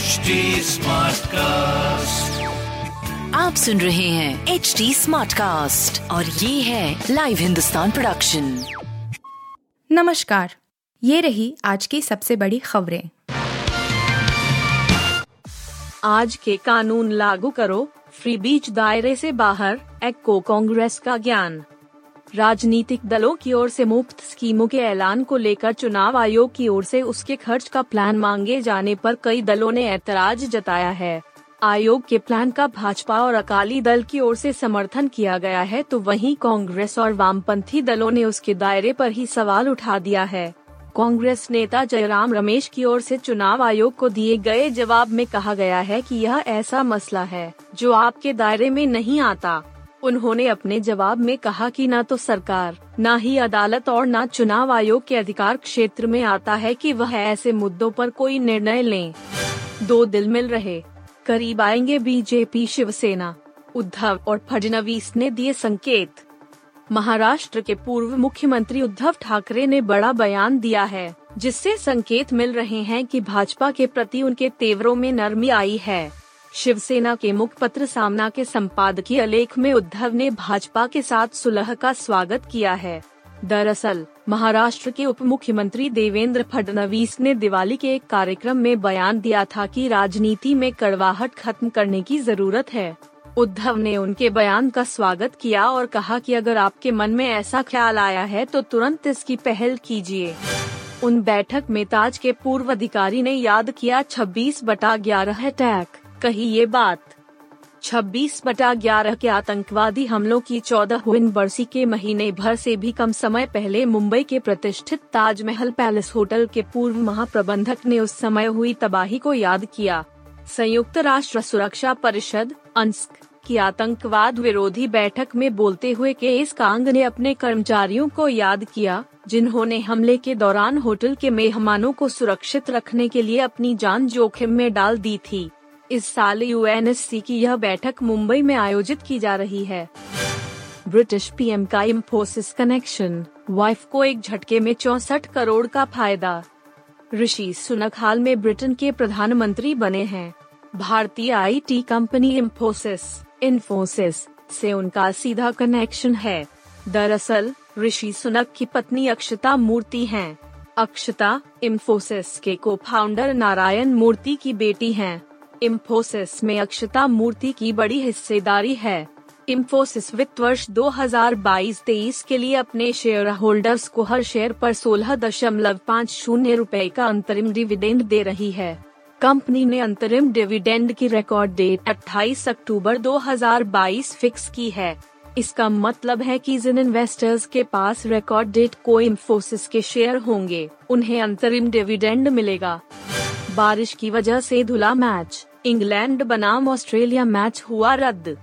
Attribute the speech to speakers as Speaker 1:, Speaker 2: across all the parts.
Speaker 1: HD cast
Speaker 2: आप सुन रहे हैं एच डी स्मार्ट कास्ट और ये है लाइव हिंदुस्तान प्रोडक्शन
Speaker 3: नमस्कार। ये रही आज की सबसे बड़ी खबरें।
Speaker 4: आज के कानून लागू करो फ्री बीच दायरे से बाहर एक्को कांग्रेस का ज्ञान। राजनीतिक दलों की ओर से मुफ़्त स्कीमों के ऐलान को लेकर चुनाव आयोग की ओर से उसके खर्च का प्लान मांगे जाने पर कई दलों ने ऐतराज जताया है। आयोग के प्लान का भाजपा और अकाली दल की ओर से समर्थन किया गया है तो वहीं कांग्रेस और वामपंथी दलों ने उसके दायरे पर ही सवाल उठा दिया है। कांग्रेस नेता जयराम रमेश की ओर से चुनाव आयोग को दिए गए जवाब में कहा गया है कि यह ऐसा मसला है, जो आपके दायरे में नहीं आता। उन्होंने अपने जवाब में कहा कि न तो सरकार, न ही अदालत और न चुनाव आयोग के अधिकार क्षेत्र में आता है कि वह ऐसे मुद्दों पर कोई निर्णय लें। दो दिल मिल रहे। करीब आएँगे बीजेपी, शिवसेना, उद्धव और फडणवीस ने दिए संकेत। महाराष्ट्र के पूर्व मुख्यमंत्री उद्धव ठाकरे ने बड़ा बयान दिया है, जिससे संकेत मिल रहे हैं कि भाजपा के प्रति उनके तेवरों में नरमी आई है। शिवसेना के मुखपत्र सामना के संपादकीय लेख में उद्धव ने भाजपा के साथ सुलह का स्वागत किया है। दरअसल, महाराष्ट्र के उप मुख्यमंत्री देवेंद्र फडणवीस ने दिवाली के एक कार्यक्रम में बयान दिया था कि राजनीति में कड़वाहट खत्म करने की ज़रूरत है। उद्धव ने उनके बयान का स्वागत किया और कहा कि अगर आपके मन में ऐसा ख्याल आया है तो तुरंत इसकी पहल कीजिए। उन बैठक में ताज के पूर्व अधिकारी ने याद किया 26 बटा ग्यारह अटैक कही ये बात। 26 बटा ग्यारह के आतंकवादी हमलों की चौदह बरसी के महीने भर से भी कम समय पहले मुंबई के प्रतिष्ठित ताजमहल पैलेस होटल के पूर्व महाप्रबंधक ने उस समय हुई तबाही को याद किया। संयुक्त राष्ट्र सुरक्षा परिषद, अंस्क, की आतंकवाद विरोधी बैठक में बोलते हुए के इस कांग ने अपने कर्मचारियों को याद किया, जिन्होंने हमले के दौरान होटल के मेहमानों को सुरक्षित रखने के लिए अपनी जान जोखिम में डाल दी थी। इस साल यूएनएससी की यह बैठक मुंबई में आयोजित की जा रही है ब्रिटिश पीएम का इम्फोसिस कनेक्शन वाइफ को एक झटके में चौसठ करोड़ का फ़ायदा ऋषि सुनक हाल में ब्रिटेन के प्रधानमंत्री बने हैं भारतीय आईटी कंपनी इम्फोसिस इन्फोसिस से उनका सीधा कनेक्शन है दरअसल, ऋषि सुनक की पत्नी अक्षता मूर्ति हैं। अक्षता इम्फोसिस के को फाउंडर नारायण मूर्ति की बेटी हैं। इम्फोसिस में अक्षता मूर्ति की बड़ी हिस्सेदारी है। इम्फोसिस वित्त वर्ष 2022-23 के लिए अपने शेयर होल्डर्स को हर शेयर पर सोलह दशमलव पाँच शून्य रूपए का अंतरिम डिविडेंड दे रही है। कंपनी ने अंतरिम डिविडेंड की रिकॉर्ड डेट 28 अक्टूबर 2022 फिक्स की है। इसका मतलब है कि जिन इन्वेस्टर्स के पास रिकॉर्ड डेट को इन्फोसिस के शेयर होंगे, उन्हें अंतरिम डिविडेंड मिलेगा। बारिश की वजह से धुला मैच इंग्लैंड बनाम ऑस्ट्रेलिया मैच हुआ रद्द।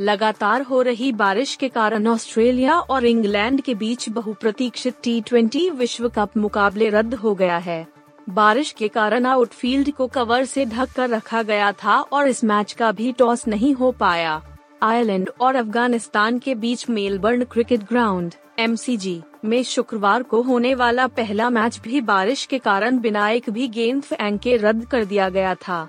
Speaker 4: लगातार हो रही बारिश के कारण ऑस्ट्रेलिया और इंग्लैंड के बीच बहुप्रतीक्षित टी ट्वेंटी विश्व कप मुकाबले रद्द हो गया है। बारिश के कारण आउटफील्ड को कवर से ढक कर रखा गया था और इस मैच का भी टॉस नहीं हो पाया। आयरलैंड और अफ़गानिस्तान के बीच मेलबर्न क्रिकेट ग्राउंड एमसीजी में शुक्रवार को होने वाला पहला मैच भी बारिश के कारण बिना एक भी गेंद फेंक के रद्द कर दिया गया था।